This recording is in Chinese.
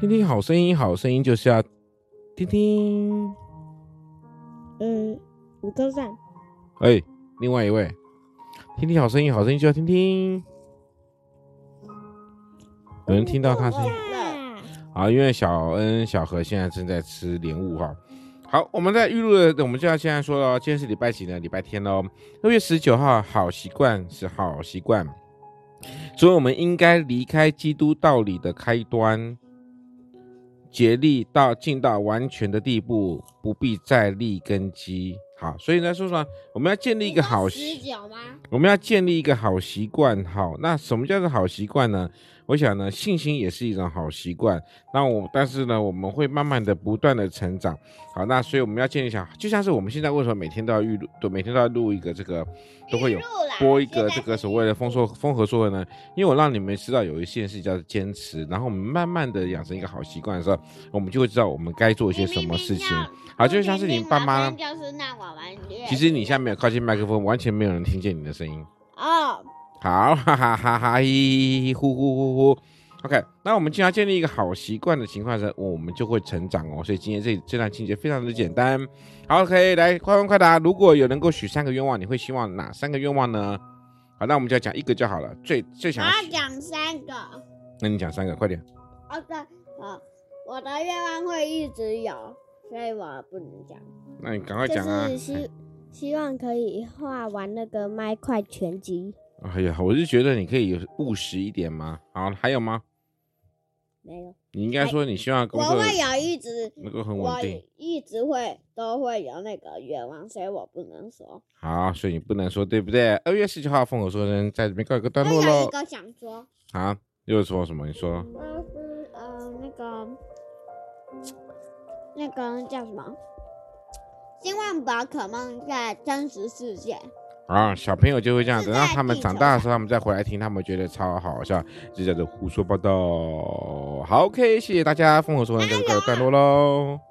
听听好声音，好声音就是要听听。嗯，五颗赞。哎，另外一位，听听好声音，好声音就要听听。有人听到他声音？啊，因为小恩、小何现在正在吃莲雾哈。好，我们在预录的，我们就要现在说了，今天是礼拜几呢？礼拜天喽。六月十九号，好习惯是好习惯，所以我们应该离开基督道理的开端。竭力到尽到完全的地步，不必再立根基。好，所以呢，说实话，我们要建立一个好习，我们要建立一个好习惯。好，那什么叫做好习惯呢？我想呢，信心也是一种好习惯。那我，但是呢，我们会慢慢的、不断的成长。好，那所以我们要建立一下，就像是我们现在为什么每天都要预录，都每天都要录一个这个，都会有播一个这个所谓的丰硕丰和说的呢？因为我让你们知道有一件事叫做坚持，然后我们慢慢的养成一个好习惯的时候，我们就会知道我们该做一些什么事情。好，就像是你爸妈，其实你现在没有靠近麦克风，完全没有人听见你的声音。哦。好，哈哈哈哈，嘿嘿嘿，呼呼呼呼。OK，那我们经常建立一个好习惯的情况下，我们就会成长哦。所以今天这这段情节非常的简单。好，OK，来快问快答。如果有能够许三个愿望，你会希望哪三个愿望呢？好，那我们就要讲一个就好了。最最想要讲三个。那你讲三个，快点。OK，，好，我的愿望会一直有，所以我不能讲。那你赶快讲啊！就是希希望可以画完那个麦块全集。哎呀，我是觉得你可以有务实一点嘛。好，还有吗？没有。你应该说你希望工作我会有一直能够很稳定，一直会都会有那个愿望，所以我不能说。好，所以你不能说，对不对？二月十九号，风口说人在这边告一个段落喽。一个想说。好，又说什么？你说。嗯呃，那个那个叫什么？希望宝可梦在真实世界。啊，小朋友就会这样，等到他们长大的时候，他们再回来听，他们觉得超好笑，就叫做胡说八道。好，OK，谢谢大家，烽火说完这个段落喽。